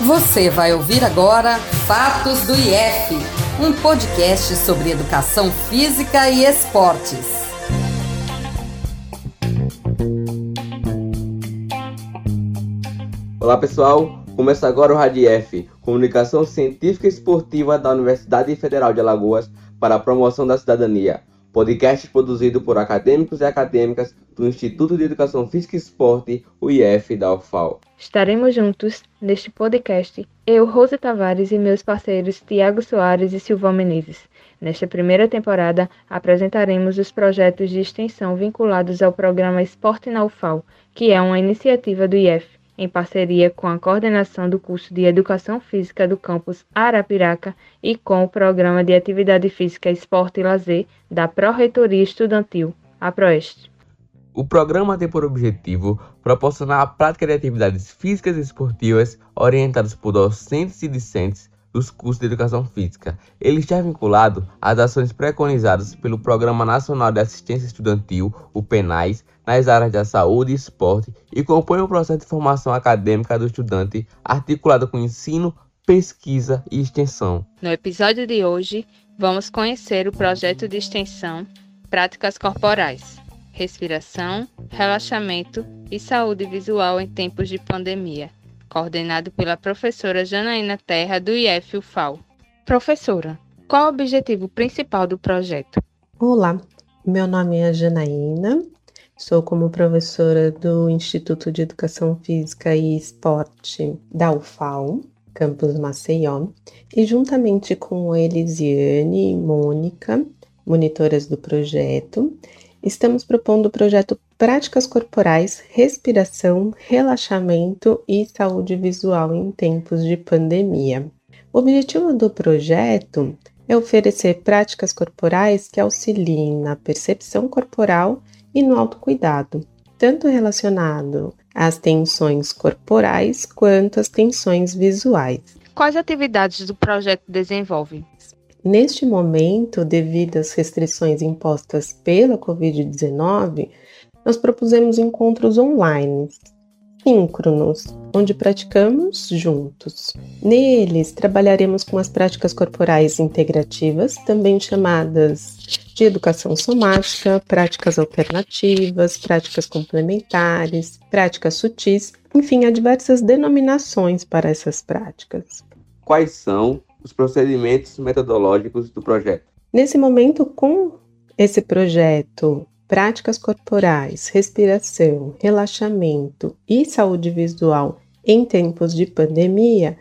Você vai ouvir agora Fatos do IF, um podcast sobre educação física e esportes. Olá pessoal, começa agora o RADIEF, Comunicação Científica e Esportiva da Universidade Federal de Alagoas para a promoção da cidadania podcast produzido por acadêmicos e acadêmicas do Instituto de Educação Física e Esporte, o IF da UFAL. Estaremos juntos neste podcast, eu, Rose Tavares e meus parceiros Tiago Soares e Silvão Menezes. Nesta primeira temporada, apresentaremos os projetos de extensão vinculados ao programa Esporte na UFAL, que é uma iniciativa do IF em parceria com a coordenação do curso de Educação Física do campus Arapiraca e com o Programa de Atividade Física, Esporte e Lazer da Pró-Reitoria Estudantil, a Proeste. O programa tem por objetivo proporcionar a prática de atividades físicas e esportivas orientadas por docentes e discentes dos cursos de Educação Física. Ele está vinculado às ações preconizadas pelo Programa Nacional de Assistência Estudantil, o PENAIS, nas áreas da saúde e esporte e compõe o processo de formação acadêmica do estudante articulado com ensino, pesquisa e extensão. No episódio de hoje, vamos conhecer o projeto de extensão Práticas Corporais, Respiração, Relaxamento e Saúde Visual em Tempos de Pandemia, coordenado pela professora Janaína Terra, do IF UFAL. Professora, qual o objetivo principal do projeto? Olá, meu nome é Janaína, sou como professora do Instituto de Educação Física e Esporte da UFAL, campus Maceió, e juntamente com Elisiane e Mônica, monitoras do projeto, estamos propondo o projeto Práticas Corporais, Respiração, Relaxamento e Saúde Visual em Tempos de Pandemia. O objetivo do projeto é oferecer práticas corporais que auxiliem na percepção corporal e no autocuidado, tanto relacionado às tensões corporais quanto às tensões visuais. Quais atividades do projeto desenvolve? Neste momento, devido às restrições impostas pela Covid-19, nós propusemos encontros online, síncronos, onde praticamos juntos. Neles, trabalharemos com as práticas corporais integrativas, também chamadas de educação somática, práticas alternativas, práticas complementares, práticas sutis, enfim, há diversas denominações para essas práticas. Quais são os procedimentos metodológicos do projeto? Nesse momento, com esse projeto práticas corporais, respiração, relaxamento e saúde visual em tempos de pandemia,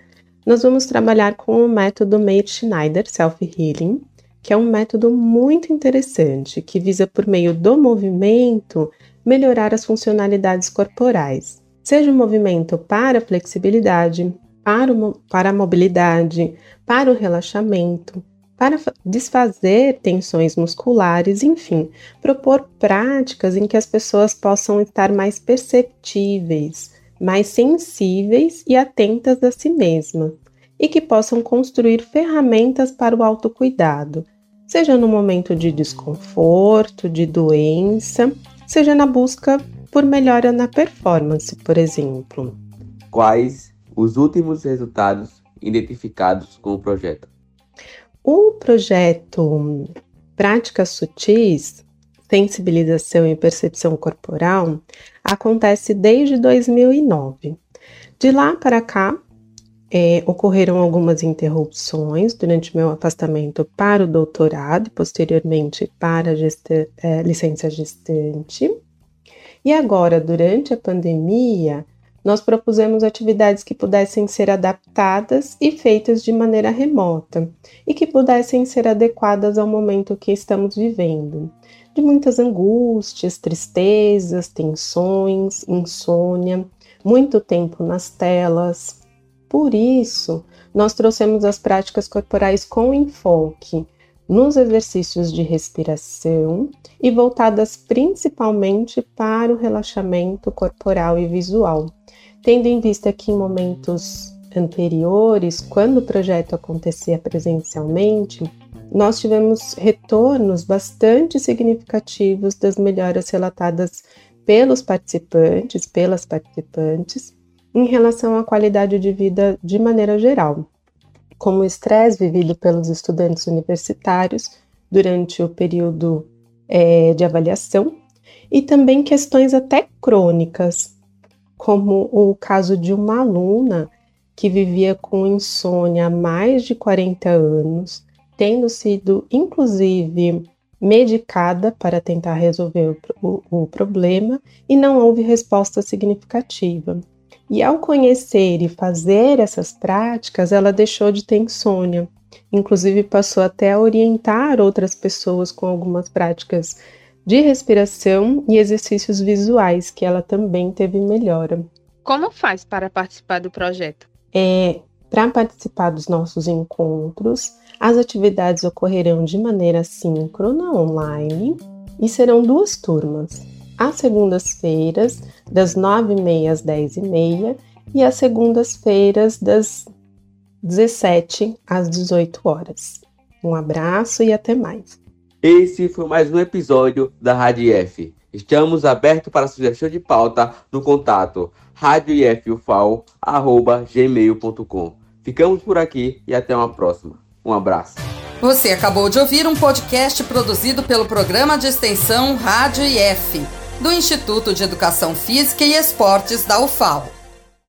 nós vamos trabalhar com o método Meir Schneider Self Healing, que é um método muito interessante que visa, por meio do movimento, melhorar as funcionalidades corporais, seja o movimento para a flexibilidade, para, o, para a mobilidade, para o relaxamento, para desfazer tensões musculares, enfim, propor práticas em que as pessoas possam estar mais perceptíveis, mais sensíveis e atentas a si mesmas, e que possam construir ferramentas para o autocuidado, seja no momento de desconforto, de doença, seja na busca por melhora na performance, por exemplo. Quais os últimos resultados identificados com o projeto? O projeto Práticas Sutis, Sensibilização e Percepção Corporal, acontece desde 2009. De lá para cá, é, ocorreram algumas interrupções durante meu afastamento para o doutorado e posteriormente para a gesta, é, licença gestante. E agora, durante a pandemia, nós propusemos atividades que pudessem ser adaptadas e feitas de maneira remota e que pudessem ser adequadas ao momento que estamos vivendo, de muitas angústias, tristezas, tensões, insônia, muito tempo nas telas. Por isso, nós trouxemos as práticas corporais com enfoque nos exercícios de respiração e voltadas principalmente para o relaxamento corporal e visual, tendo em vista que em momentos anteriores, quando o projeto acontecia presencialmente, nós tivemos retornos bastante significativos das melhoras relatadas pelos participantes, pelas participantes, em relação à qualidade de vida de maneira geral, como o estresse vivido pelos estudantes universitários durante o período é, de avaliação e também questões até crônicas, como o caso de uma aluna que vivia com insônia há mais de 40 anos, tendo sido inclusive medicada para tentar resolver o, o, o problema e não houve resposta significativa. E ao conhecer e fazer essas práticas, ela deixou de ter insônia. Inclusive, passou até a orientar outras pessoas com algumas práticas de respiração e exercícios visuais, que ela também teve melhora. Como faz para participar do projeto? É, para participar dos nossos encontros, as atividades ocorrerão de maneira síncrona online e serão duas turmas às segundas-feiras, das 9h30 às 10h30, e às segundas-feiras, das 17 às 18 horas. Um abraço e até mais. Esse foi mais um episódio da Rádio F. Estamos abertos para sugestão de pauta no contato radioifufal.gmail.com. Ficamos por aqui e até uma próxima. Um abraço. Você acabou de ouvir um podcast produzido pelo programa de extensão Rádio IF do Instituto de Educação Física e Esportes da UFAL.